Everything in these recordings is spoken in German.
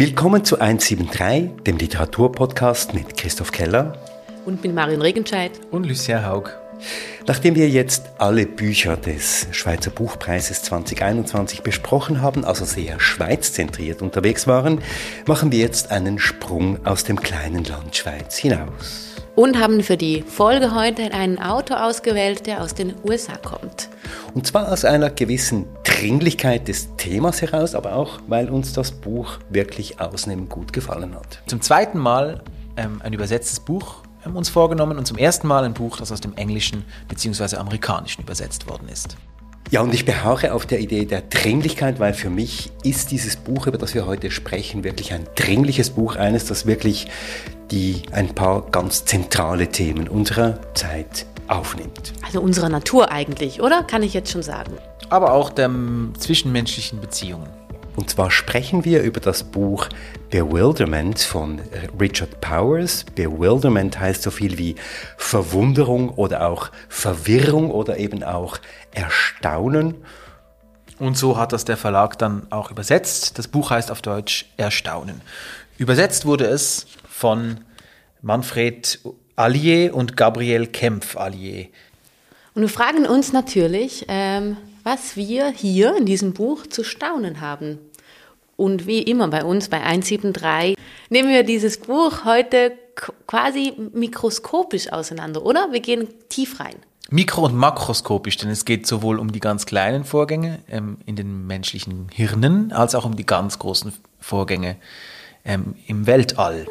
Willkommen zu 173, dem Literaturpodcast mit Christoph Keller und mit Marion Regenscheid und Lucien Haug. Nachdem wir jetzt alle Bücher des Schweizer Buchpreises 2021 besprochen haben, also sehr schweizzentriert unterwegs waren, machen wir jetzt einen Sprung aus dem kleinen Land Schweiz hinaus. Und haben für die Folge heute einen Autor ausgewählt, der aus den USA kommt. Und zwar aus einer gewissen Dringlichkeit des Themas heraus, aber auch, weil uns das Buch wirklich ausnehmend gut gefallen hat. Zum zweiten Mal ähm, ein übersetztes Buch haben uns vorgenommen und zum ersten Mal ein Buch, das aus dem Englischen bzw. Amerikanischen übersetzt worden ist. Ja, und ich beharre auf der Idee der Dringlichkeit, weil für mich ist dieses Buch, über das wir heute sprechen, wirklich ein dringliches Buch, eines, das wirklich die ein paar ganz zentrale Themen unserer Zeit aufnimmt. Also unserer Natur eigentlich, oder? Kann ich jetzt schon sagen. Aber auch der zwischenmenschlichen Beziehungen. Und zwar sprechen wir über das Buch Bewilderment von Richard Powers. Bewilderment heißt so viel wie Verwunderung oder auch Verwirrung oder eben auch Erstaunen. Und so hat das der Verlag dann auch übersetzt. Das Buch heißt auf Deutsch Erstaunen. Übersetzt wurde es von Manfred Allier und Gabriel Kempf Allier. Und wir fragen uns natürlich, ähm, was wir hier in diesem Buch zu staunen haben. Und wie immer bei uns bei 173 nehmen wir dieses Buch heute quasi mikroskopisch auseinander, oder? Wir gehen tief rein. Mikro- und makroskopisch, denn es geht sowohl um die ganz kleinen Vorgänge ähm, in den menschlichen Hirnen als auch um die ganz großen Vorgänge ähm, im Weltall.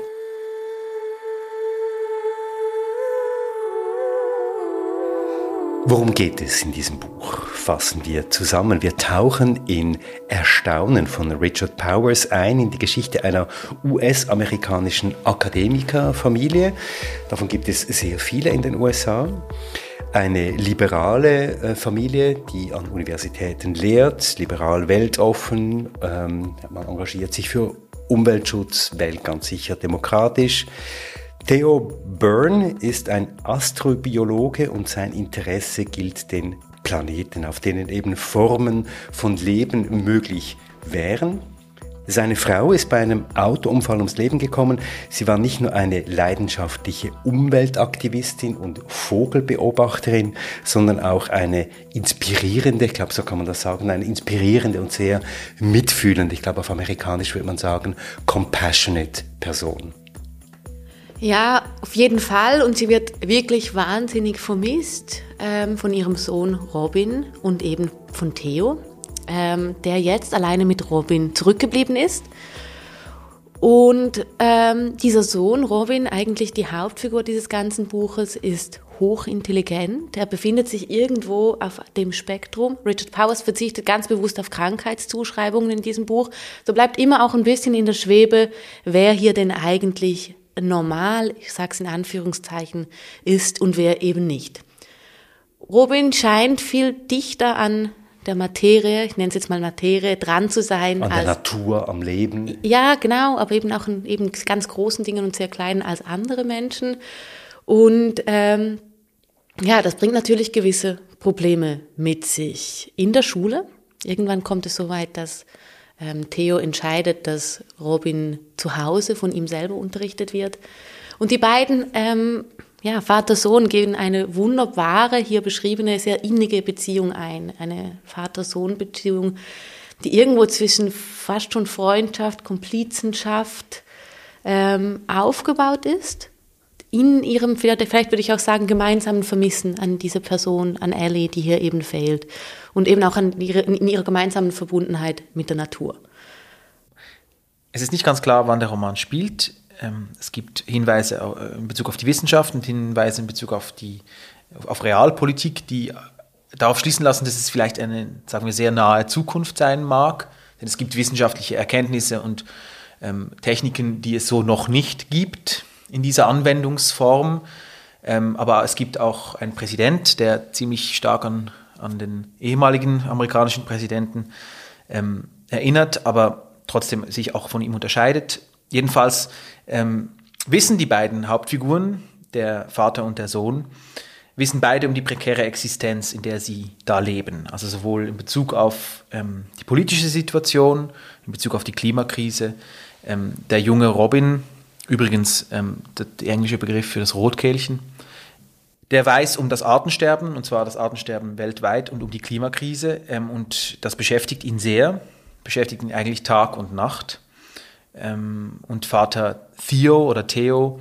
Worum geht es in diesem Buch? Fassen wir zusammen. Wir tauchen in Erstaunen von Richard Powers ein in die Geschichte einer US-amerikanischen Akademikerfamilie. Davon gibt es sehr viele in den USA. Eine liberale äh, Familie, die an Universitäten lehrt, liberal weltoffen. Ähm, man engagiert sich für Umweltschutz, Welt ganz sicher demokratisch. Theo Byrne ist ein Astrobiologe und sein Interesse gilt den Planeten, auf denen eben Formen von Leben möglich wären. Seine Frau ist bei einem Autounfall ums Leben gekommen. Sie war nicht nur eine leidenschaftliche Umweltaktivistin und Vogelbeobachterin, sondern auch eine inspirierende, ich glaube, so kann man das sagen, eine inspirierende und sehr mitfühlende, ich glaube, auf amerikanisch würde man sagen, compassionate Person. Ja, auf jeden Fall. Und sie wird wirklich wahnsinnig vermisst ähm, von ihrem Sohn Robin und eben von Theo, ähm, der jetzt alleine mit Robin zurückgeblieben ist. Und ähm, dieser Sohn, Robin, eigentlich die Hauptfigur dieses ganzen Buches, ist hochintelligent. Er befindet sich irgendwo auf dem Spektrum. Richard Powers verzichtet ganz bewusst auf Krankheitszuschreibungen in diesem Buch. So bleibt immer auch ein bisschen in der Schwebe, wer hier denn eigentlich normal, ich sage es in Anführungszeichen, ist und wer eben nicht. Robin scheint viel dichter an der Materie, ich nenne es jetzt mal Materie, dran zu sein. An der Natur, am Leben. Ja, genau, aber eben auch in eben ganz großen Dingen und sehr kleinen als andere Menschen. Und ähm, ja, das bringt natürlich gewisse Probleme mit sich in der Schule. Irgendwann kommt es so weit, dass ähm, Theo entscheidet, dass Robin zu Hause von ihm selber unterrichtet wird. Und die beiden, ähm, ja, Vater-Sohn, gehen eine wunderbare, hier beschriebene, sehr innige Beziehung ein. Eine Vater-Sohn-Beziehung, die irgendwo zwischen fast schon Freundschaft, Komplizenschaft ähm, aufgebaut ist. In ihrem, vielleicht würde ich auch sagen, gemeinsamen Vermissen an diese Person, an Ellie, die hier eben fehlt und eben auch ihre, in ihrer gemeinsamen Verbundenheit mit der Natur. Es ist nicht ganz klar, wann der Roman spielt. Ähm, es gibt Hinweise äh, in Bezug auf die Wissenschaft und Hinweise in Bezug auf die auf Realpolitik, die darauf schließen lassen, dass es vielleicht eine, sagen wir, sehr nahe Zukunft sein mag. Denn es gibt wissenschaftliche Erkenntnisse und ähm, Techniken, die es so noch nicht gibt in dieser Anwendungsform. Ähm, aber es gibt auch einen Präsident, der ziemlich stark an an den ehemaligen amerikanischen Präsidenten ähm, erinnert, aber trotzdem sich auch von ihm unterscheidet. Jedenfalls ähm, wissen die beiden Hauptfiguren, der Vater und der Sohn, wissen beide um die prekäre Existenz, in der sie da leben. Also sowohl in Bezug auf ähm, die politische Situation, in Bezug auf die Klimakrise, Ähm, der junge Robin, übrigens ähm, der, der englische Begriff für das Rotkehlchen, der weiß um das Artensterben, und zwar das Artensterben weltweit und um die Klimakrise. Ähm, und das beschäftigt ihn sehr, beschäftigt ihn eigentlich Tag und Nacht. Ähm, und Vater Theo oder Theo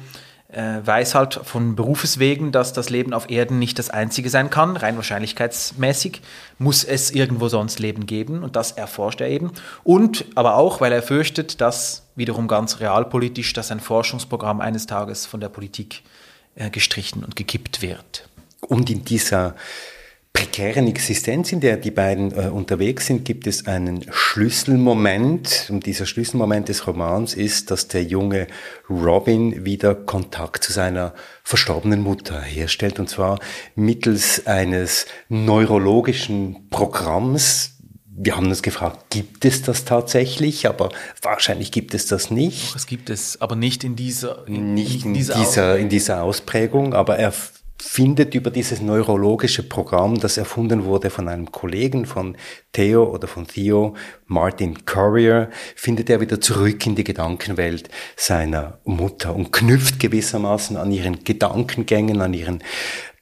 äh, weiß halt von Berufeswegen, dass das Leben auf Erden nicht das einzige sein kann. Rein wahrscheinlichkeitsmäßig muss es irgendwo sonst Leben geben und das erforscht er eben. Und aber auch, weil er fürchtet, dass wiederum ganz realpolitisch, dass ein Forschungsprogramm eines Tages von der Politik äh, gestrichen und gekippt wird. Und in dieser prekären Existenz, in der die beiden äh, unterwegs sind, gibt es einen Schlüsselmoment. Und dieser Schlüsselmoment des Romans ist, dass der junge Robin wieder Kontakt zu seiner verstorbenen Mutter herstellt. Und zwar mittels eines neurologischen Programms, wir haben uns gefragt, gibt es das tatsächlich? Aber wahrscheinlich gibt es das nicht. Es gibt es, aber nicht in dieser, in, nicht in dieser, dieser, in dieser Ausprägung. Aber er findet über dieses neurologische Programm, das erfunden wurde von einem Kollegen von Theo oder von Theo, Martin Courier, findet er wieder zurück in die Gedankenwelt seiner Mutter und knüpft gewissermaßen an ihren Gedankengängen, an ihren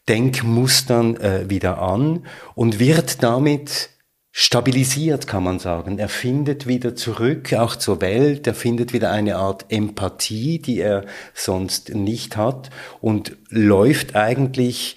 Denkmustern äh, wieder an und wird damit stabilisiert, kann man sagen. Er findet wieder zurück, auch zur Welt. Er findet wieder eine Art Empathie, die er sonst nicht hat und läuft eigentlich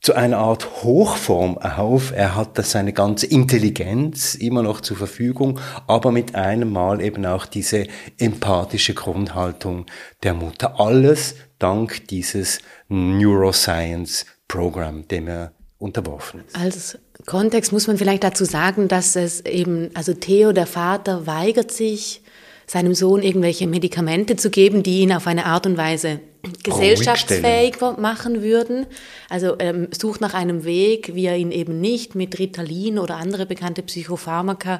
zu einer Art Hochform auf. Er hat das seine ganze Intelligenz immer noch zur Verfügung, aber mit einem Mal eben auch diese empathische Grundhaltung der Mutter. Alles dank dieses Neuroscience Program, dem er unterworfen ist. Als Kontext muss man vielleicht dazu sagen, dass es eben, also Theo, der Vater, weigert sich, seinem Sohn irgendwelche Medikamente zu geben, die ihn auf eine Art und Weise gesellschaftsfähig machen würden. Also ähm, sucht nach einem Weg, wie er ihn eben nicht mit Ritalin oder andere bekannte Psychopharmaka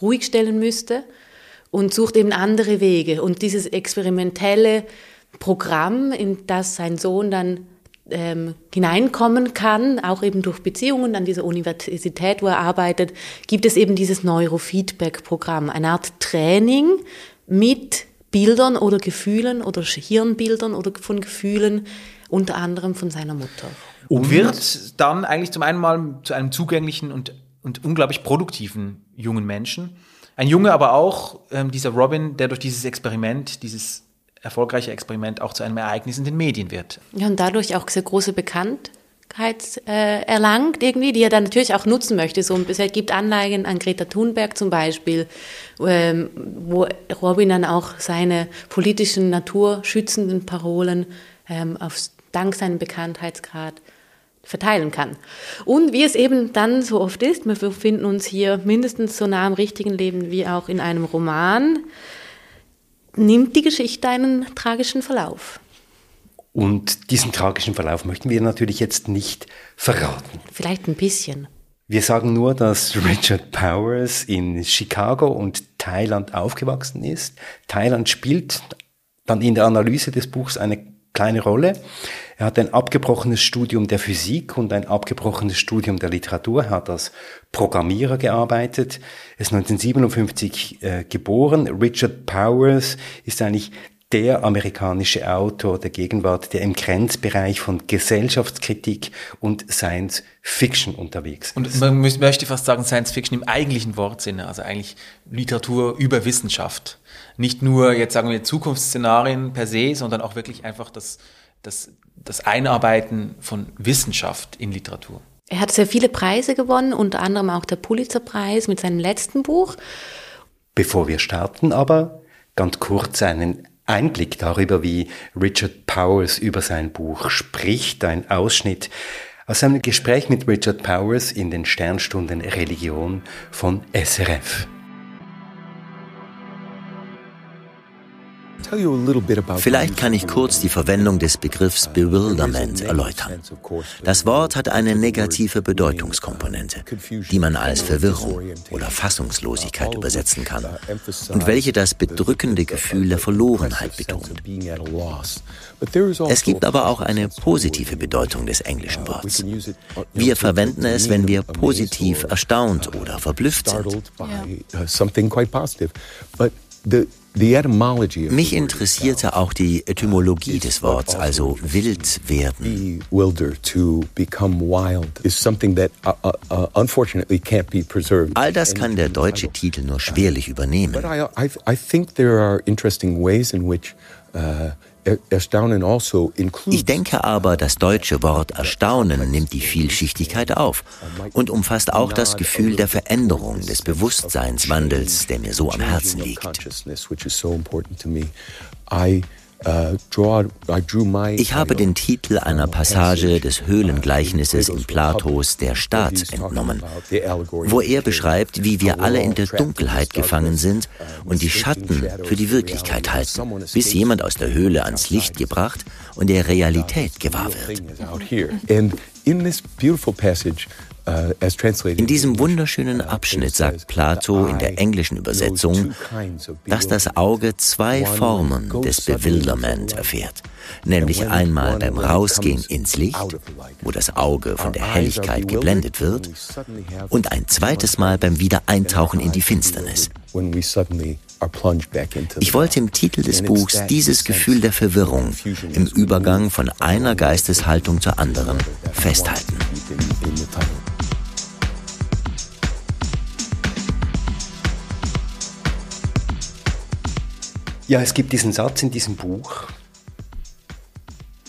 ruhig stellen müsste und sucht eben andere Wege. Und dieses experimentelle Programm, in das sein Sohn dann ähm, hineinkommen kann, auch eben durch Beziehungen an dieser Universität, wo er arbeitet, gibt es eben dieses Neurofeedback-Programm, eine Art Training mit Bildern oder Gefühlen oder Hirnbildern oder von Gefühlen, unter anderem von seiner Mutter. Und wird dann eigentlich zum einen mal zu einem zugänglichen und, und unglaublich produktiven jungen Menschen. Ein Junge aber auch, ähm, dieser Robin, der durch dieses Experiment, dieses erfolgreiche Experiment auch zu einem Ereignis in den Medien wird. Ja, und dadurch auch sehr große Bekanntheit äh, erlangt irgendwie, die er dann natürlich auch nutzen möchte. So, es gibt Anleihen an Greta Thunberg zum Beispiel, ähm, wo Robin dann auch seine politischen, naturschützenden Parolen ähm, auf, dank seinem Bekanntheitsgrad verteilen kann. Und wie es eben dann so oft ist, wir befinden uns hier mindestens so nah am richtigen Leben wie auch in einem Roman, nimmt die Geschichte einen tragischen Verlauf. Und diesen tragischen Verlauf möchten wir natürlich jetzt nicht verraten. Vielleicht ein bisschen. Wir sagen nur, dass Richard Powers in Chicago und Thailand aufgewachsen ist. Thailand spielt dann in der Analyse des Buchs eine kleine Rolle. Er hat ein abgebrochenes Studium der Physik und ein abgebrochenes Studium der Literatur. Er hat als Programmierer gearbeitet. Er ist 1957 äh, geboren. Richard Powers ist eigentlich der amerikanische Autor der Gegenwart, der im Grenzbereich von Gesellschaftskritik und Science Fiction unterwegs ist. Und man möchte fast sagen Science Fiction im eigentlichen Wortsinne, also eigentlich Literatur über Wissenschaft. Nicht nur jetzt sagen wir Zukunftsszenarien per se, sondern auch wirklich einfach das, das, das Einarbeiten von Wissenschaft in Literatur. Er hat sehr viele Preise gewonnen, unter anderem auch der Pulitzerpreis mit seinem letzten Buch. Bevor wir starten aber, ganz kurz einen Einblick darüber, wie Richard Powers über sein Buch spricht, ein Ausschnitt aus einem Gespräch mit Richard Powers in den Sternstunden Religion von SRF. Vielleicht kann ich kurz die Verwendung des Begriffs Bewilderment erläutern. Das Wort hat eine negative Bedeutungskomponente, die man als Verwirrung oder Fassungslosigkeit übersetzen kann und welche das bedrückende Gefühl der Verlorenheit betont. Es gibt aber auch eine positive Bedeutung des englischen Wortes. Wir verwenden es, wenn wir positiv erstaunt oder verblüfft sind. Ja. Mich interessierte auch die Etymologie des Wortes, also wild werden. Uh, uh, All das kann der deutsche Titel nur schwerlich übernehmen. Also ich denke aber, das deutsche Wort Erstaunen nimmt die Vielschichtigkeit auf und umfasst auch das Gefühl der Veränderung, des Bewusstseinswandels, der mir so am Herzen liegt. Ich habe den Titel einer Passage des Höhlengleichnisses in Platos Der Staat entnommen, wo er beschreibt, wie wir alle in der Dunkelheit gefangen sind und die Schatten für die Wirklichkeit halten, bis jemand aus der Höhle ans Licht gebracht und der Realität gewahr wird. In this beautiful passage, in diesem wunderschönen Abschnitt sagt Plato in der englischen Übersetzung, dass das Auge zwei Formen des Bewilderment erfährt, nämlich einmal beim Rausgehen ins Licht, wo das Auge von der Helligkeit geblendet wird, und ein zweites Mal beim Wiedereintauchen in die Finsternis. Ich wollte im Titel des Buchs dieses Gefühl der Verwirrung im Übergang von einer Geisteshaltung zur anderen festhalten. Ja, es gibt diesen Satz in diesem Buch,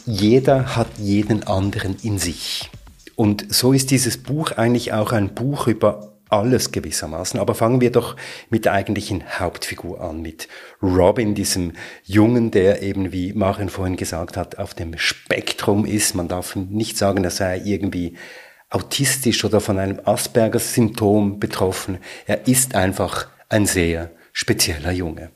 jeder hat jeden anderen in sich. Und so ist dieses Buch eigentlich auch ein Buch über alles gewissermaßen. Aber fangen wir doch mit der eigentlichen Hauptfigur an, mit Robin, diesem Jungen, der eben, wie Marion vorhin gesagt hat, auf dem Spektrum ist. Man darf nicht sagen, er sei irgendwie autistisch oder von einem Asperger-Symptom betroffen. Er ist einfach ein sehr spezieller Junge.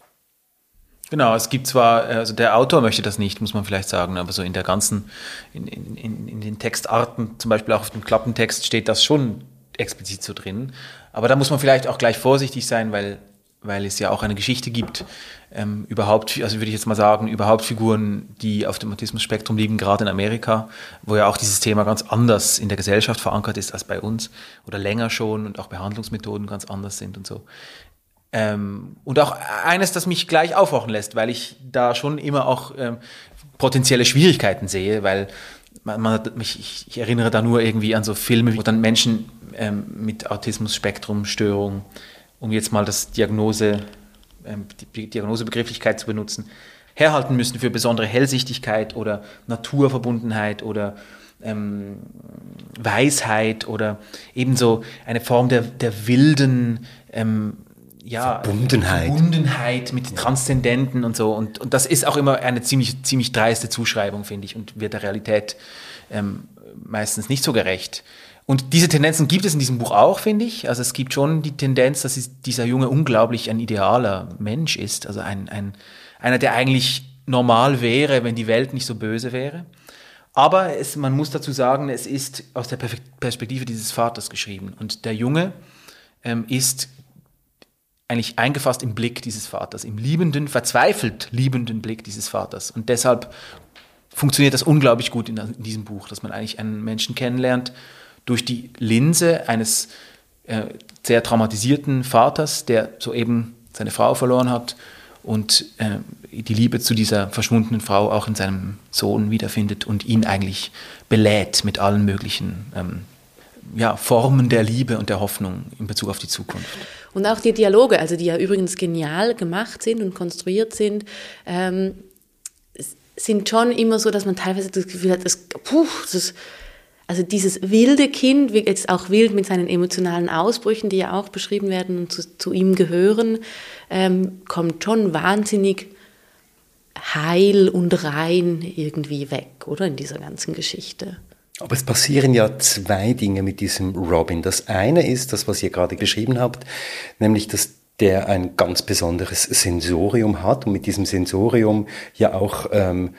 Genau, es gibt zwar, also der Autor möchte das nicht, muss man vielleicht sagen, aber so in der ganzen, in, in, in den Textarten, zum Beispiel auch auf dem Klappentext steht das schon explizit so drin. Aber da muss man vielleicht auch gleich vorsichtig sein, weil, weil es ja auch eine Geschichte gibt, ähm, überhaupt, also würde ich jetzt mal sagen, überhaupt Figuren, die auf dem Autismus-Spektrum liegen, gerade in Amerika, wo ja auch dieses Thema ganz anders in der Gesellschaft verankert ist als bei uns oder länger schon und auch Behandlungsmethoden ganz anders sind und so. Ähm, und auch eines, das mich gleich aufwachen lässt, weil ich da schon immer auch ähm, potenzielle Schwierigkeiten sehe, weil man, man mich, ich, ich, erinnere da nur irgendwie an so Filme, wo dann Menschen ähm, mit Autismus-Spektrum-Störung, um jetzt mal das Diagnose, ähm, die Diagnosebegrifflichkeit zu benutzen, herhalten müssen für besondere Hellsichtigkeit oder Naturverbundenheit oder ähm, Weisheit oder ebenso eine Form der, der wilden ähm, ja, Verbundenheit. Verbundenheit mit Transzendenten und so. Und, und das ist auch immer eine ziemlich, ziemlich dreiste Zuschreibung, finde ich, und wird der Realität ähm, meistens nicht so gerecht. Und diese Tendenzen gibt es in diesem Buch auch, finde ich. Also es gibt schon die Tendenz, dass dieser Junge unglaublich ein idealer Mensch ist. Also ein, ein, einer, der eigentlich normal wäre, wenn die Welt nicht so böse wäre. Aber es, man muss dazu sagen, es ist aus der Perspektive dieses Vaters geschrieben. Und der Junge ähm, ist eigentlich eingefasst im Blick dieses Vaters, im liebenden, verzweifelt liebenden Blick dieses Vaters. Und deshalb funktioniert das unglaublich gut in, in diesem Buch, dass man eigentlich einen Menschen kennenlernt durch die Linse eines äh, sehr traumatisierten Vaters, der soeben seine Frau verloren hat und äh, die Liebe zu dieser verschwundenen Frau auch in seinem Sohn wiederfindet und ihn eigentlich belädt mit allen möglichen ähm, ja, Formen der Liebe und der Hoffnung in Bezug auf die Zukunft. Und auch die Dialoge, also die ja übrigens genial gemacht sind und konstruiert sind, ähm, sind schon immer so, dass man teilweise das Gefühl hat, das, puh, das also dieses wilde Kind, jetzt auch wild mit seinen emotionalen Ausbrüchen, die ja auch beschrieben werden und zu, zu ihm gehören, ähm, kommt schon wahnsinnig heil und rein irgendwie weg, oder in dieser ganzen Geschichte. Aber es passieren ja zwei Dinge mit diesem Robin. Das eine ist das, was ihr gerade beschrieben habt, nämlich dass der ein ganz besonderes Sensorium hat und mit diesem Sensorium ja auch ähm,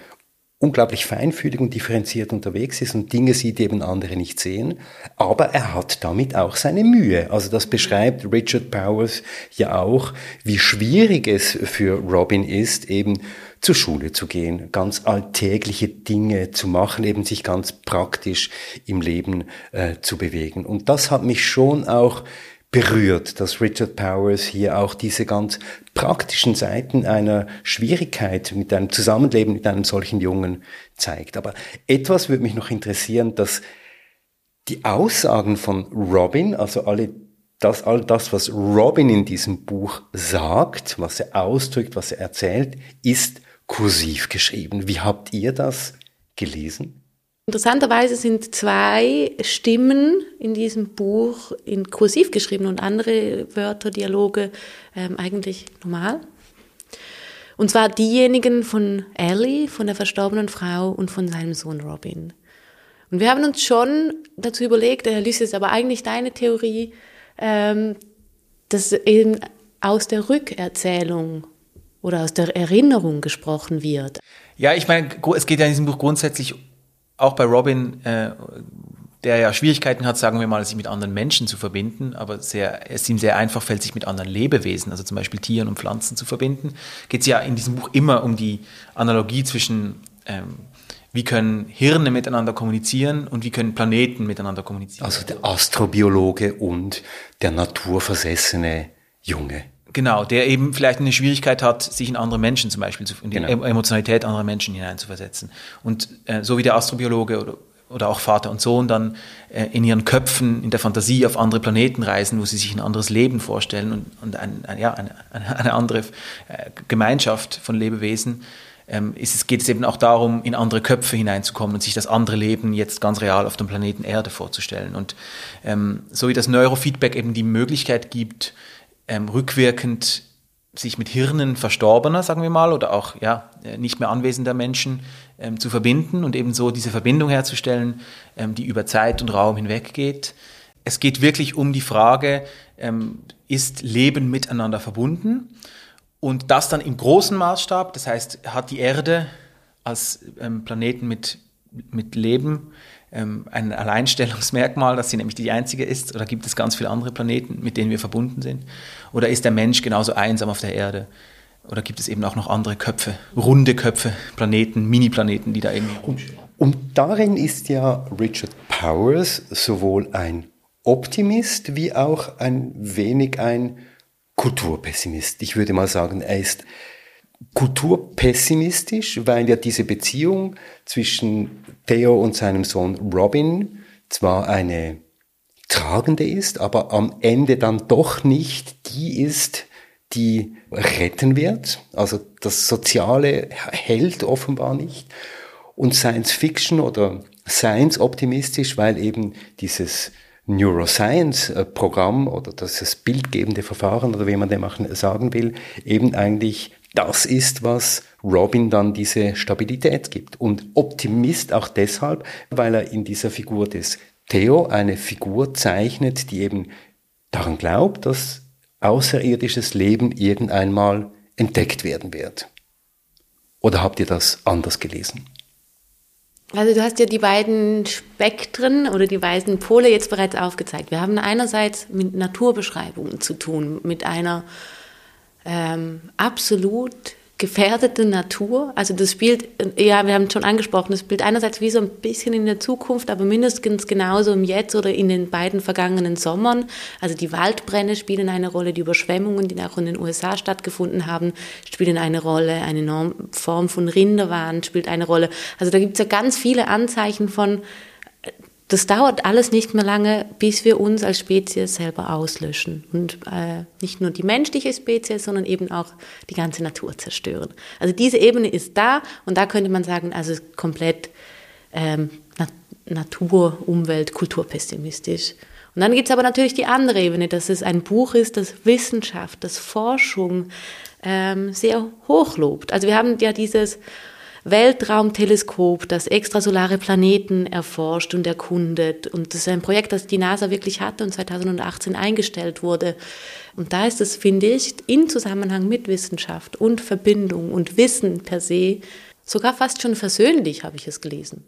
unglaublich feinfühlig und differenziert unterwegs ist und Dinge sieht, die eben andere nicht sehen. Aber er hat damit auch seine Mühe. Also das beschreibt Richard Powers ja auch, wie schwierig es für Robin ist, eben zur Schule zu gehen, ganz alltägliche Dinge zu machen, eben sich ganz praktisch im Leben äh, zu bewegen. Und das hat mich schon auch berührt, dass Richard Powers hier auch diese ganz praktischen Seiten einer Schwierigkeit mit einem Zusammenleben mit einem solchen Jungen zeigt. Aber etwas würde mich noch interessieren, dass die Aussagen von Robin, also alle das, all das, was Robin in diesem Buch sagt, was er ausdrückt, was er erzählt, ist kursiv geschrieben. Wie habt ihr das gelesen? Interessanterweise sind zwei Stimmen in diesem Buch in kursiv geschrieben und andere Wörter, Dialoge ähm, eigentlich normal. Und zwar diejenigen von Ellie, von der verstorbenen Frau und von seinem Sohn Robin. Und wir haben uns schon dazu überlegt, Herr Lys, ist aber eigentlich deine Theorie, ähm, dass eben aus der Rückerzählung oder aus der Erinnerung gesprochen wird. Ja, ich meine, es geht ja in diesem Buch grundsätzlich auch bei Robin, äh, der ja Schwierigkeiten hat, sagen wir mal, sich mit anderen Menschen zu verbinden, aber sehr, es ihm sehr einfach fällt, sich mit anderen Lebewesen, also zum Beispiel Tieren und Pflanzen zu verbinden, geht es ja in diesem Buch immer um die Analogie zwischen ähm, wie können Hirne miteinander kommunizieren und wie können Planeten miteinander kommunizieren. Also der Astrobiologe und der naturversessene Junge. Genau, der eben vielleicht eine Schwierigkeit hat, sich in andere Menschen zum Beispiel, in die genau. Emotionalität anderer Menschen hineinzuversetzen. Und äh, so wie der Astrobiologe oder, oder auch Vater und Sohn dann äh, in ihren Köpfen, in der Fantasie auf andere Planeten reisen, wo sie sich ein anderes Leben vorstellen und, und ein, ein, ja, eine, eine andere äh, Gemeinschaft von Lebewesen, ähm, ist es, geht es eben auch darum, in andere Köpfe hineinzukommen und sich das andere Leben jetzt ganz real auf dem Planeten Erde vorzustellen. Und ähm, so wie das Neurofeedback eben die Möglichkeit gibt, ähm, rückwirkend sich mit Hirnen Verstorbener, sagen wir mal, oder auch ja, äh, nicht mehr anwesender Menschen ähm, zu verbinden und eben so diese Verbindung herzustellen, ähm, die über Zeit und Raum hinweg geht. Es geht wirklich um die Frage, ähm, ist Leben miteinander verbunden? Und das dann im großen Maßstab, das heißt, hat die Erde als ähm, Planeten mit, mit Leben ähm, ein Alleinstellungsmerkmal, dass sie nämlich die einzige ist? Oder gibt es ganz viele andere Planeten, mit denen wir verbunden sind? Oder ist der Mensch genauso einsam auf der Erde? Oder gibt es eben auch noch andere Köpfe, runde Köpfe, Planeten, Mini-Planeten, die da irgendwie rumschwirren? Und darin ist ja Richard Powers sowohl ein Optimist wie auch ein wenig ein Kulturpessimist. Ich würde mal sagen, er ist kulturpessimistisch, weil ja diese Beziehung zwischen Theo und seinem Sohn Robin zwar eine tragende ist, aber am Ende dann doch nicht die ist, die retten wird. Also das Soziale hält offenbar nicht. Und Science Fiction oder Science optimistisch, weil eben dieses Neuroscience-Programm oder das bildgebende Verfahren oder wie man dem sagen will, eben eigentlich das ist, was Robin dann diese Stabilität gibt. Und Optimist auch deshalb, weil er in dieser Figur des Theo eine Figur zeichnet, die eben daran glaubt, dass außerirdisches Leben irgendeinmal entdeckt werden wird. Oder habt ihr das anders gelesen? Also du hast ja die beiden Spektren oder die beiden Pole jetzt bereits aufgezeigt. Wir haben einerseits mit Naturbeschreibungen zu tun, mit einer ähm, absolut gefährdete Natur. Also das spielt, ja, wir haben es schon angesprochen, das spielt einerseits wie so ein bisschen in der Zukunft, aber mindestens genauso im Jetzt oder in den beiden vergangenen Sommern. Also die Waldbrände spielen eine Rolle, die Überschwemmungen, die auch in den USA stattgefunden haben, spielen eine Rolle, eine Form von Rinderwahn spielt eine Rolle. Also da gibt es ja ganz viele Anzeichen von das dauert alles nicht mehr lange, bis wir uns als Spezies selber auslöschen und äh, nicht nur die menschliche Spezies, sondern eben auch die ganze Natur zerstören. Also diese Ebene ist da und da könnte man sagen, also komplett ähm, Na Natur, Umwelt, kulturpessimistisch. Und dann gibt es aber natürlich die andere Ebene, dass es ein Buch ist, das Wissenschaft, das Forschung ähm, sehr hoch lobt. Also wir haben ja dieses Weltraumteleskop, das extrasolare Planeten erforscht und erkundet. Und das ist ein Projekt, das die NASA wirklich hatte und 2018 eingestellt wurde. Und da ist es, finde ich, in Zusammenhang mit Wissenschaft und Verbindung und Wissen per se sogar fast schon versöhnlich, habe ich es gelesen.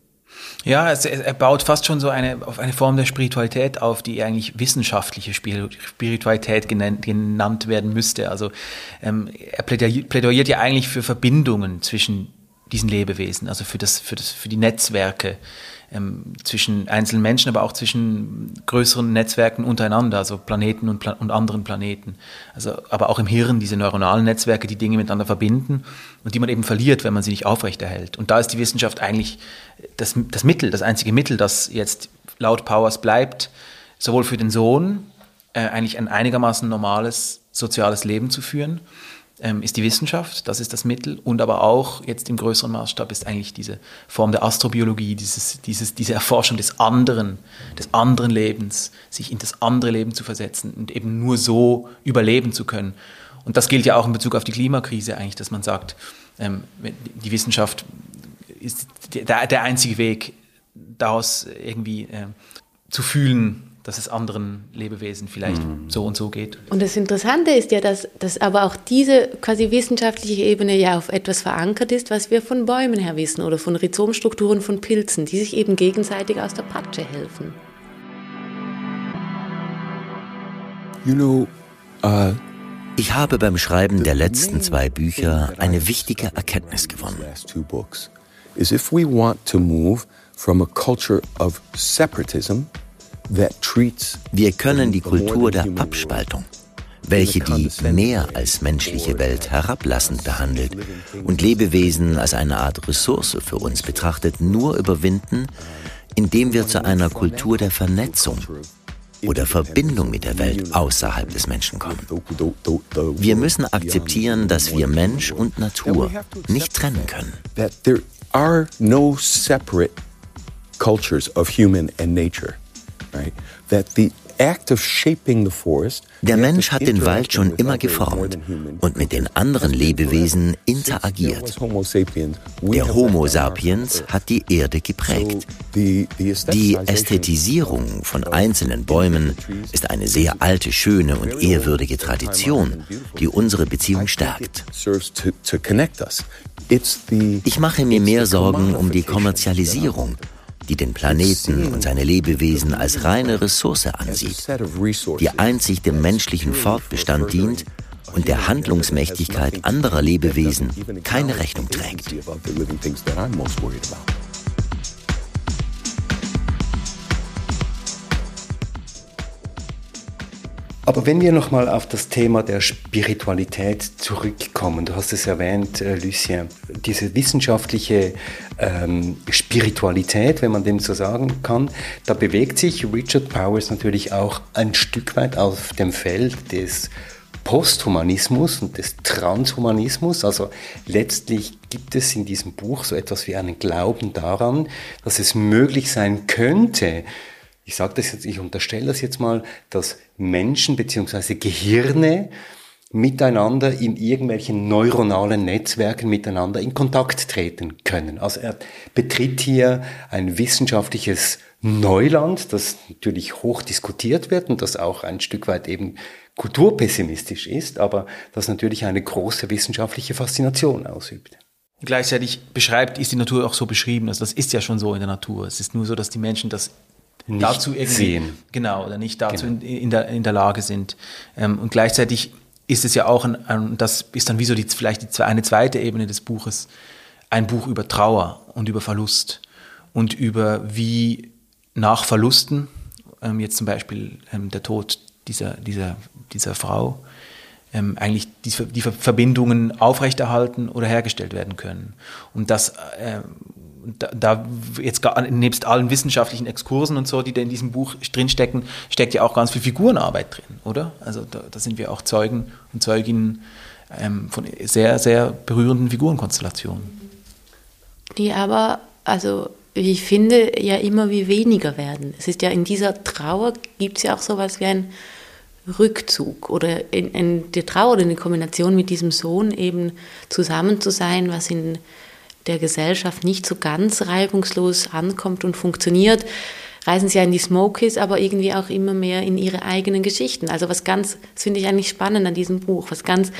Ja, es, er baut fast schon so eine, auf eine Form der Spiritualität auf, die eigentlich wissenschaftliche Spiritualität genannt, genannt werden müsste. Also ähm, er plädiert ja eigentlich für Verbindungen zwischen diesen Lebewesen, also für, das, für, das, für die Netzwerke ähm, zwischen einzelnen Menschen, aber auch zwischen größeren Netzwerken untereinander, also Planeten und, Pla und anderen Planeten. Also, aber auch im Hirn diese neuronalen Netzwerke, die Dinge miteinander verbinden und die man eben verliert, wenn man sie nicht aufrechterhält. Und da ist die Wissenschaft eigentlich das, das Mittel, das einzige Mittel, das jetzt laut Powers bleibt, sowohl für den Sohn äh, eigentlich ein einigermaßen normales soziales Leben zu führen, ist die Wissenschaft, das ist das Mittel und aber auch jetzt im größeren Maßstab ist eigentlich diese Form der Astrobiologie, dieses, dieses, diese Erforschung des anderen, des anderen Lebens, sich in das andere Leben zu versetzen und eben nur so überleben zu können. Und das gilt ja auch in Bezug auf die Klimakrise eigentlich, dass man sagt, ähm, die Wissenschaft ist der, der einzige Weg, daraus irgendwie äh, zu fühlen, dass es anderen Lebewesen vielleicht mhm. so und so geht. Und das Interessante ist ja, dass, dass aber auch diese quasi wissenschaftliche Ebene ja auf etwas verankert ist, was wir von Bäumen her wissen oder von Rhizomstrukturen von Pilzen, die sich eben gegenseitig aus der Patsche helfen. You know, uh ich habe beim Schreiben der letzten zwei Bücher eine wichtige Erkenntnis gewonnen. Is if we want to move from a culture of separatism wir können die Kultur der Abspaltung, welche die mehr als menschliche Welt herablassend behandelt und Lebewesen als eine Art Ressource für uns betrachtet, nur überwinden, indem wir zu einer Kultur der Vernetzung oder Verbindung mit der Welt außerhalb des Menschen kommen. Wir müssen akzeptieren, dass wir Mensch und Natur nicht trennen können. There are no separate cultures of human and nature. Der Mensch hat den Wald schon immer geformt und mit den anderen Lebewesen interagiert. Der Homo sapiens hat die Erde geprägt. Die Ästhetisierung von einzelnen Bäumen ist eine sehr alte, schöne und ehrwürdige Tradition, die unsere Beziehung stärkt. Ich mache mir mehr Sorgen um die Kommerzialisierung die den Planeten und seine Lebewesen als reine Ressource ansieht, die einzig dem menschlichen Fortbestand dient und der Handlungsmächtigkeit anderer Lebewesen keine Rechnung trägt. Aber wenn wir nochmal auf das Thema der Spiritualität zurückkommen, du hast es erwähnt, äh, Lucien, diese wissenschaftliche ähm, Spiritualität, wenn man dem so sagen kann, da bewegt sich Richard Powers natürlich auch ein Stück weit auf dem Feld des Posthumanismus und des Transhumanismus. Also letztlich gibt es in diesem Buch so etwas wie einen Glauben daran, dass es möglich sein könnte, ich sage das jetzt, ich unterstelle das jetzt mal, dass Menschen bzw. Gehirne miteinander in irgendwelchen neuronalen Netzwerken miteinander in Kontakt treten können. Also er betritt hier ein wissenschaftliches Neuland, das natürlich hoch diskutiert wird und das auch ein Stück weit eben kulturpessimistisch ist, aber das natürlich eine große wissenschaftliche Faszination ausübt. Gleichzeitig beschreibt, ist die Natur auch so beschrieben. Also das ist ja schon so in der Natur. Es ist nur so, dass die Menschen das nicht dazu irgendwie, sehen. Genau, oder nicht dazu genau. in, in, der, in der Lage sind. Ähm, und gleichzeitig ist es ja auch, ein, ein, das ist dann wie so die, vielleicht die, eine zweite Ebene des Buches, ein Buch über Trauer und über Verlust und über wie nach Verlusten, ähm, jetzt zum Beispiel ähm, der Tod dieser, dieser, dieser Frau, ähm, eigentlich die, die, Verbindungen aufrechterhalten oder hergestellt werden können. Und das äh, da, da jetzt gar, nebst allen wissenschaftlichen Exkursen und so, die da in diesem Buch drinstecken, steckt ja auch ganz viel Figurenarbeit drin, oder? Also da, da sind wir auch Zeugen und Zeuginnen ähm, von sehr, sehr berührenden Figurenkonstellationen. Die aber, also ich finde, ja immer wie weniger werden. Es ist ja in dieser Trauer gibt es ja auch sowas wie ein Rückzug oder in, in der Trauer oder in der Kombination mit diesem Sohn eben zusammen zu sein, was in der Gesellschaft nicht so ganz reibungslos ankommt und funktioniert, reisen sie ja in die Smokies, aber irgendwie auch immer mehr in ihre eigenen Geschichten. Also was ganz, das finde ich eigentlich spannend an diesem Buch, was ganz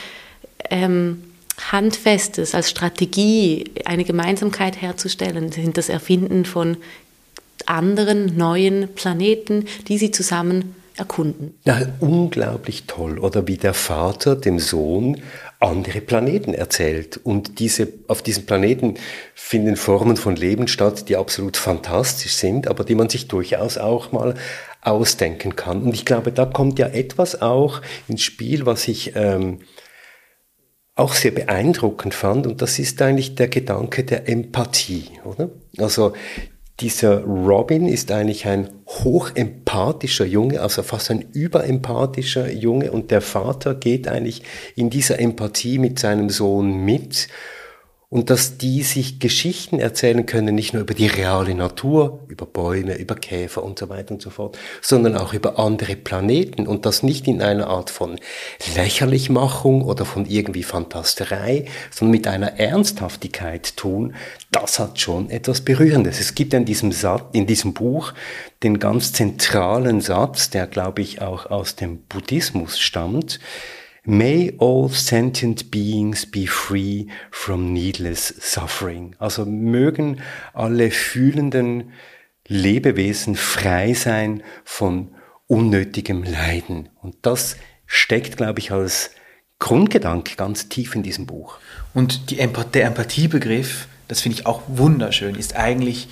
ähm, Handfestes als Strategie, eine Gemeinsamkeit herzustellen, sind das Erfinden von anderen neuen Planeten, die sie zusammen erkunden. Ja, unglaublich toll. Oder wie der Vater dem Sohn andere Planeten erzählt. Und diese, auf diesen Planeten finden Formen von Leben statt, die absolut fantastisch sind, aber die man sich durchaus auch mal ausdenken kann. Und ich glaube, da kommt ja etwas auch ins Spiel, was ich ähm, auch sehr beeindruckend fand. Und das ist eigentlich der Gedanke der Empathie, oder? Also dieser Robin ist eigentlich ein hochempathischer Junge, also fast ein überempathischer Junge. Und der Vater geht eigentlich in dieser Empathie mit seinem Sohn mit und dass die sich Geschichten erzählen können, nicht nur über die reale Natur, über Bäume, über Käfer und so weiter und so fort, sondern auch über andere Planeten. Und das nicht in einer Art von Lächerlichmachung oder von irgendwie Fantasterei, sondern mit einer Ernsthaftigkeit tun, das hat schon etwas Berührendes. Es gibt in diesem Satz, in diesem Buch den ganz zentralen Satz, der glaube ich auch aus dem Buddhismus stammt, May all sentient beings be free from needless suffering. Also mögen alle fühlenden Lebewesen frei sein von unnötigem Leiden. Und das steckt, glaube ich, als Grundgedanke ganz tief in diesem Buch. Und die Empathie, der Empathiebegriff, das finde ich auch wunderschön, ist eigentlich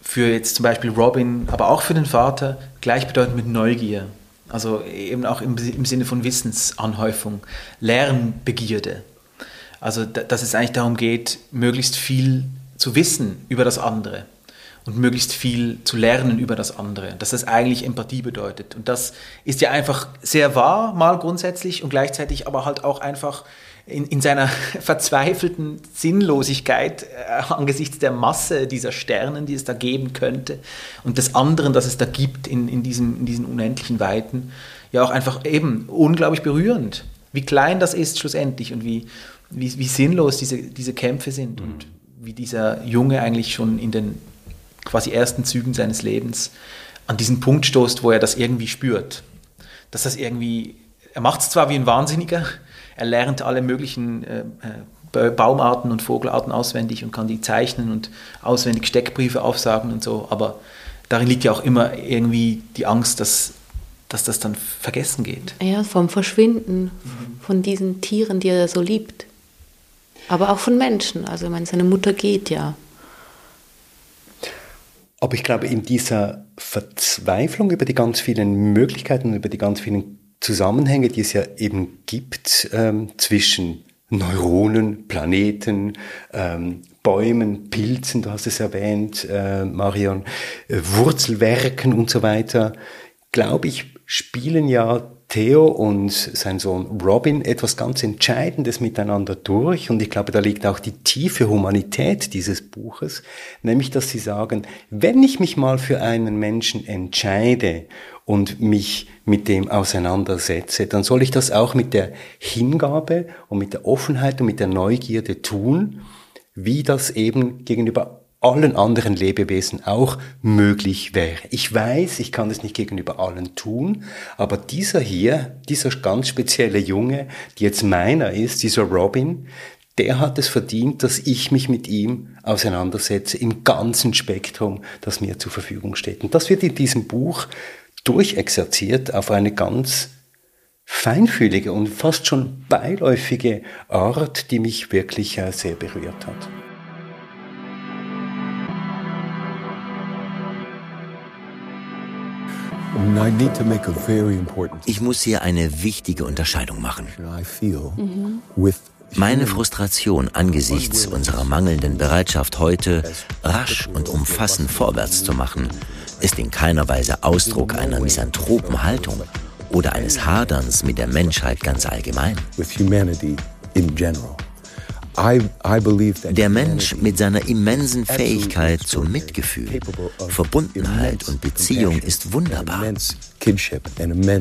für jetzt zum Beispiel Robin, aber auch für den Vater gleichbedeutend mit Neugier. Also eben auch im, im Sinne von Wissensanhäufung, Lernbegierde. Also dass es eigentlich darum geht, möglichst viel zu wissen über das andere und möglichst viel zu lernen über das andere. Dass das eigentlich Empathie bedeutet. Und das ist ja einfach sehr wahr, mal grundsätzlich und gleichzeitig aber halt auch einfach in, in seiner verzweifelten Sinnlosigkeit äh, angesichts der Masse dieser Sternen, die es da geben könnte und des anderen, das es da gibt in, in, diesem, in diesen unendlichen Weiten, ja auch einfach eben unglaublich berührend. Wie klein das ist schlussendlich und wie, wie, wie sinnlos diese, diese Kämpfe sind mhm. und wie dieser Junge eigentlich schon in den quasi ersten Zügen seines Lebens an diesen Punkt stoßt, wo er das irgendwie spürt. Dass das irgendwie, er macht es zwar wie ein Wahnsinniger, er lernt alle möglichen äh, äh, Baumarten und Vogelarten auswendig und kann die zeichnen und auswendig Steckbriefe aufsagen und so, aber darin liegt ja auch immer irgendwie die Angst, dass, dass das dann vergessen geht. Ja, vom Verschwinden mhm. von diesen Tieren, die er so liebt. Aber auch von Menschen. Also, ich meine, seine Mutter geht ja. Aber ich glaube, in dieser Verzweiflung über die ganz vielen Möglichkeiten, über die ganz vielen Zusammenhänge, die es ja eben gibt ähm, zwischen Neuronen, Planeten, ähm, Bäumen, Pilzen, du hast es erwähnt, äh, Marion, äh, Wurzelwerken und so weiter, glaube ich, spielen ja Theo und sein Sohn Robin etwas ganz Entscheidendes miteinander durch. Und ich glaube, da liegt auch die tiefe Humanität dieses Buches, nämlich dass sie sagen, wenn ich mich mal für einen Menschen entscheide und mich mit dem auseinandersetze, dann soll ich das auch mit der Hingabe und mit der Offenheit und mit der Neugierde tun, wie das eben gegenüber allen anderen Lebewesen auch möglich wäre. Ich weiß, ich kann es nicht gegenüber allen tun, aber dieser hier, dieser ganz spezielle Junge, die jetzt meiner ist, dieser Robin, der hat es verdient, dass ich mich mit ihm auseinandersetze im ganzen Spektrum, das mir zur Verfügung steht. Und das wird in diesem Buch durchexerziert auf eine ganz feinfühlige und fast schon beiläufige Art, die mich wirklich äh, sehr berührt hat. Ich muss hier eine wichtige Unterscheidung machen. Meine Frustration angesichts unserer mangelnden Bereitschaft heute, rasch und umfassend vorwärts zu machen, ist in keiner Weise Ausdruck einer misanthropen Haltung oder eines Haderns mit der Menschheit ganz allgemein. Der Mensch mit seiner immensen Fähigkeit zum Mitgefühl, Verbundenheit und Beziehung ist wunderbar.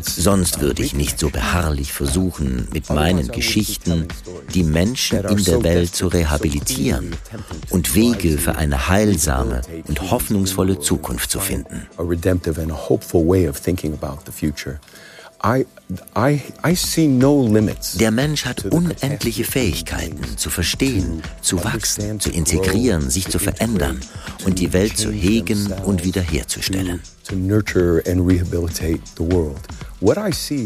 Sonst würde ich nicht so beharrlich versuchen, mit meinen Geschichten die Menschen in der Welt zu rehabilitieren und Wege für eine heilsame und hoffnungsvolle Zukunft zu finden. Der Mensch hat unendliche Fähigkeiten zu verstehen, zu wachsen, zu integrieren, sich zu verändern und die Welt zu hegen und wiederherzustellen.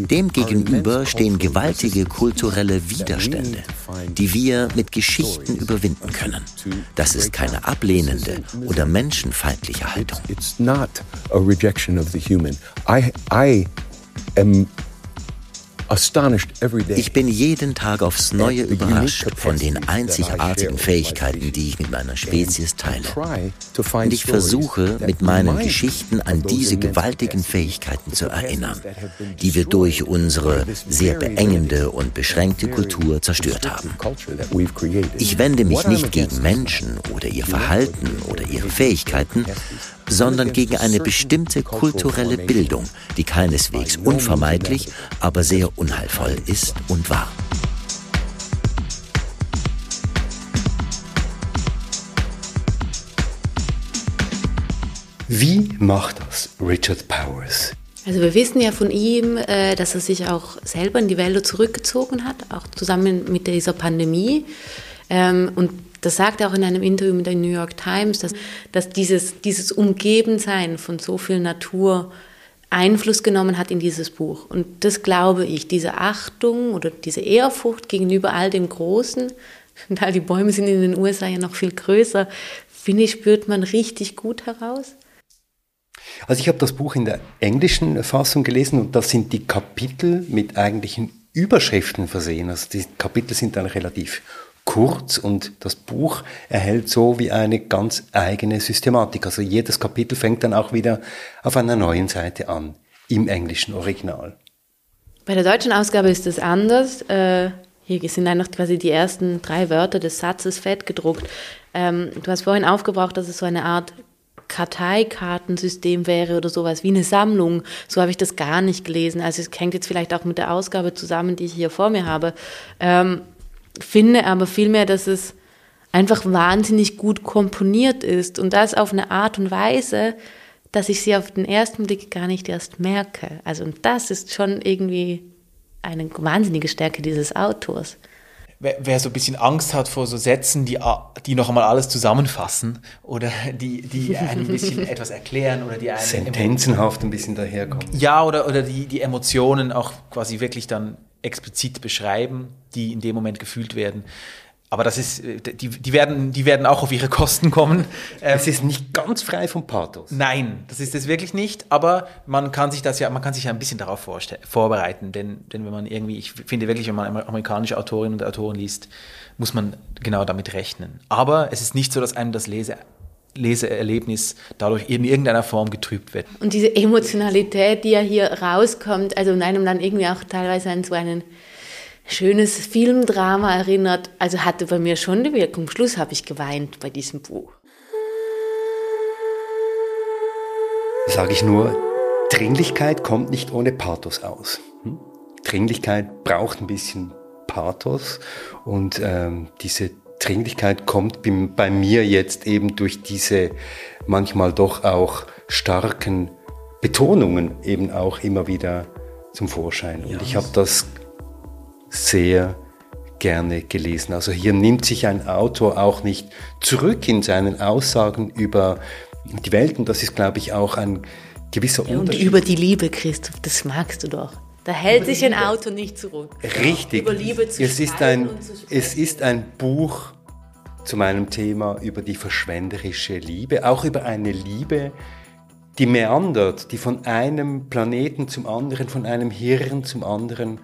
Demgegenüber stehen gewaltige kulturelle Widerstände, die wir mit Geschichten überwinden können. Das ist keine ablehnende oder menschenfeindliche Haltung. Am ich bin jeden Tag aufs Neue überrascht von den einzigartigen Fähigkeiten, die ich mit meiner Spezies teile. Und ich versuche, mit meinen Geschichten an diese gewaltigen Fähigkeiten zu erinnern, die wir durch unsere sehr beengende und beschränkte Kultur zerstört haben. Ich wende mich nicht gegen Menschen oder ihr Verhalten oder ihre Fähigkeiten, sondern gegen eine bestimmte kulturelle Bildung, die keineswegs unvermeidlich, aber sehr unheilvoll ist und war. Wie macht das Richard Powers? Also wir wissen ja von ihm, äh, dass er sich auch selber in die Wälder zurückgezogen hat, auch zusammen mit dieser Pandemie. Ähm, und das sagt er auch in einem Interview mit der New York Times, dass, dass dieses, dieses Umgebensein von so viel Natur Einfluss genommen hat in dieses Buch. Und das glaube ich, diese Achtung oder diese Ehrfurcht gegenüber all dem Großen, und all die Bäume sind in den USA ja noch viel größer, finde ich, spürt man richtig gut heraus. Also ich habe das Buch in der englischen Fassung gelesen und da sind die Kapitel mit eigentlichen Überschriften versehen. Also die Kapitel sind dann relativ kurz und das Buch erhält so wie eine ganz eigene Systematik. Also jedes Kapitel fängt dann auch wieder auf einer neuen Seite an, im englischen Original. Bei der deutschen Ausgabe ist es anders. Äh, hier sind noch quasi die ersten drei Wörter des Satzes fett gedruckt. Ähm, du hast vorhin aufgebraucht, dass es so eine Art Karteikartensystem wäre oder sowas wie eine Sammlung. So habe ich das gar nicht gelesen. Also es hängt jetzt vielleicht auch mit der Ausgabe zusammen, die ich hier vor mir habe. Ähm, finde aber vielmehr, dass es einfach wahnsinnig gut komponiert ist und das auf eine Art und Weise, dass ich sie auf den ersten Blick gar nicht erst merke. Also und das ist schon irgendwie eine wahnsinnige Stärke dieses Autors. Wer, wer so ein bisschen Angst hat vor so Sätzen, die, die noch einmal alles zusammenfassen oder die, die ein bisschen etwas erklären oder die einen sentenzenhaft ein bisschen daherkommen. Ja, oder, oder die, die Emotionen auch quasi wirklich dann explizit beschreiben, die in dem Moment gefühlt werden. Aber das ist, die, die, werden, die werden auch auf ihre Kosten kommen. Es ist nicht ganz frei vom Pathos. Nein, das ist es wirklich nicht. Aber man kann sich das ja, man kann sich ja ein bisschen darauf vorbereiten. Denn, denn wenn man irgendwie, ich finde wirklich, wenn man amerikanische Autorinnen und Autoren liest, muss man genau damit rechnen. Aber es ist nicht so, dass einem das Lese, Leseerlebnis dadurch in irgendeiner Form getrübt wird. Und diese Emotionalität, die ja hier rauskommt, also in einem dann irgendwie auch teilweise an so ein schönes Filmdrama erinnert, also hatte bei mir schon die Wirkung. Am Schluss habe ich geweint bei diesem Buch. Sage ich nur, Dringlichkeit kommt nicht ohne Pathos aus. Hm? Dringlichkeit braucht ein bisschen Pathos und ähm, diese Dringlichkeit kommt bei mir jetzt eben durch diese manchmal doch auch starken Betonungen eben auch immer wieder zum Vorschein. Und ich habe das sehr gerne gelesen. Also hier nimmt sich ein Autor auch nicht zurück in seinen Aussagen über die Welt und das ist, glaube ich, auch ein gewisser ja, Unterschied. Und über die Liebe, Christoph, das magst du doch. Da hält sich ein Auto nicht zurück. Richtig. Über Liebe zu es ist ein, Es ist ein Buch zu meinem Thema über die verschwenderische Liebe, auch über eine Liebe, die meandert, die von einem Planeten zum anderen, von einem Hirn zum anderen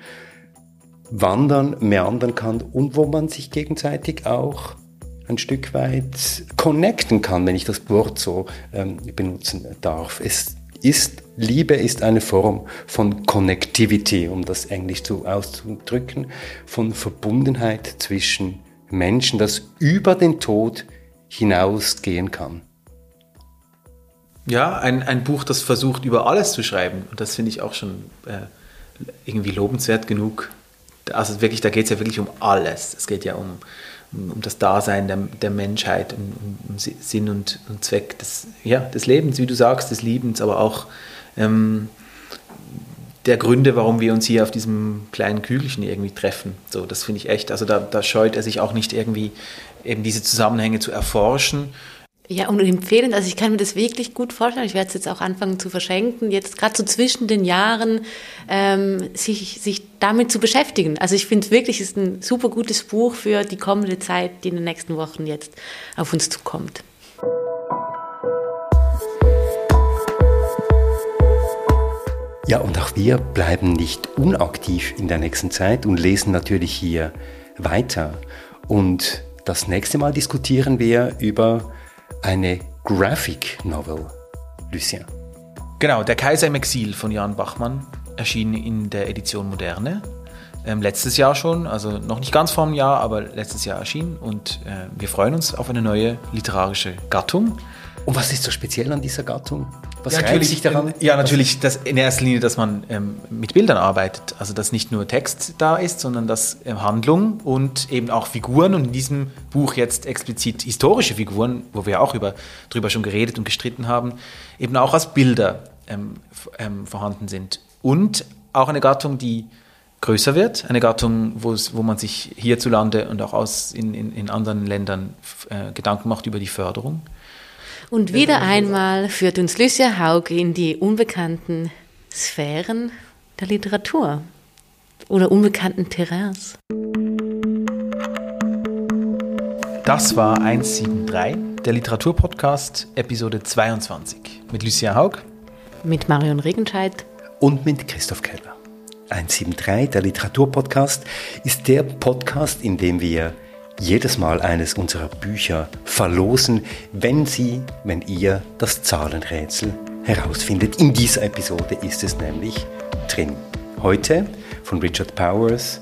wandern, meandern kann und wo man sich gegenseitig auch ein Stück weit connecten kann, wenn ich das Wort so ähm, benutzen darf. Es ist, Liebe ist eine Form von Connectivity, um das Englisch so auszudrücken, von Verbundenheit zwischen Menschen, das über den Tod hinausgehen kann. Ja, ein, ein Buch, das versucht, über alles zu schreiben. Und das finde ich auch schon äh, irgendwie lobenswert genug. Also wirklich, da geht es ja wirklich um alles. Es geht ja um, um, das Dasein der, der Menschheit, um, um, Sinn und, und Zweck des, ja, des Lebens, wie du sagst, des Liebens, aber auch ähm, der Gründe, warum wir uns hier auf diesem kleinen Kügelchen irgendwie treffen. So, das finde ich echt. Also da, da scheut er sich auch nicht irgendwie eben diese Zusammenhänge zu erforschen. Ja, und empfehlen, also ich kann mir das wirklich gut vorstellen. Ich werde es jetzt auch anfangen zu verschenken, jetzt gerade so zwischen den Jahren ähm, sich, sich damit zu beschäftigen. Also ich finde wirklich, es ist ein super gutes Buch für die kommende Zeit, die in den nächsten Wochen jetzt auf uns zukommt. Ja, und auch wir bleiben nicht unaktiv in der nächsten Zeit und lesen natürlich hier weiter. Und das nächste Mal diskutieren wir über eine Graphic Novel, Lucien. Genau, Der Kaiser im Exil von Jan Bachmann erschien in der Edition Moderne. Ähm, letztes Jahr schon, also noch nicht ganz vor einem Jahr, aber letztes Jahr erschien und äh, wir freuen uns auf eine neue literarische Gattung. Und was ist so speziell an dieser Gattung? Was ja, reizt sich daran? Ja, natürlich das in erster Linie, dass man ähm, mit Bildern arbeitet. Also dass nicht nur Text da ist, sondern dass ähm, Handlung und eben auch Figuren und in diesem Buch jetzt explizit historische Figuren, wo wir auch über, drüber schon geredet und gestritten haben, eben auch als Bilder ähm, ähm vorhanden sind. Und auch eine Gattung, die größer wird, eine Gattung, wo man sich hierzulande und auch aus in, in, in anderen Ländern äh, Gedanken macht über die Förderung. Und wieder einmal führt uns Lucia Haug in die unbekannten Sphären der Literatur oder unbekannten Terrains. Das war 173, der Literaturpodcast, Episode 22. Mit Lucia Haug. Mit Marion Regenscheid. Und mit Christoph Keller. 173, der Literaturpodcast, ist der Podcast, in dem wir jedes Mal eines unserer Bücher verlosen, wenn Sie, wenn ihr das Zahlenrätsel herausfindet. In dieser Episode ist es nämlich drin. Heute von Richard Powers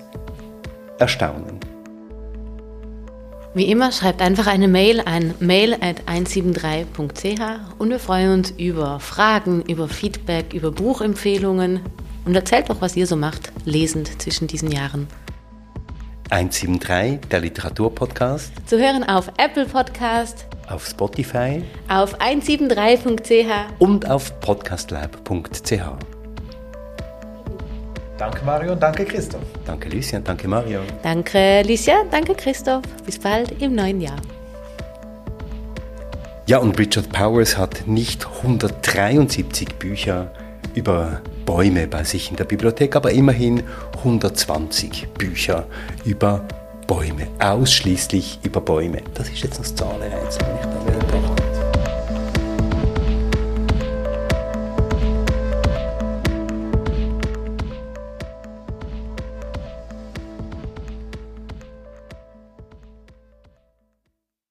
Erstaunen. Wie immer, schreibt einfach eine Mail an mail at 173.ch und wir freuen uns über Fragen, über Feedback, über Buchempfehlungen und erzählt doch, was ihr so macht, lesend zwischen diesen Jahren. 173, der Literaturpodcast. Zu hören auf Apple Podcast, auf Spotify, auf 173.ch und auf podcastlab.ch. Danke Mario und danke Christoph. Danke Lucia, danke Mario. Danke Lucia, danke Christoph. Bis bald im neuen Jahr. Ja, und Richard Powers hat nicht 173 Bücher über Bäume bei sich in der Bibliothek, aber immerhin 120 Bücher über Bäume, ausschließlich über Bäume. Das ist jetzt das Zahlenrätsel,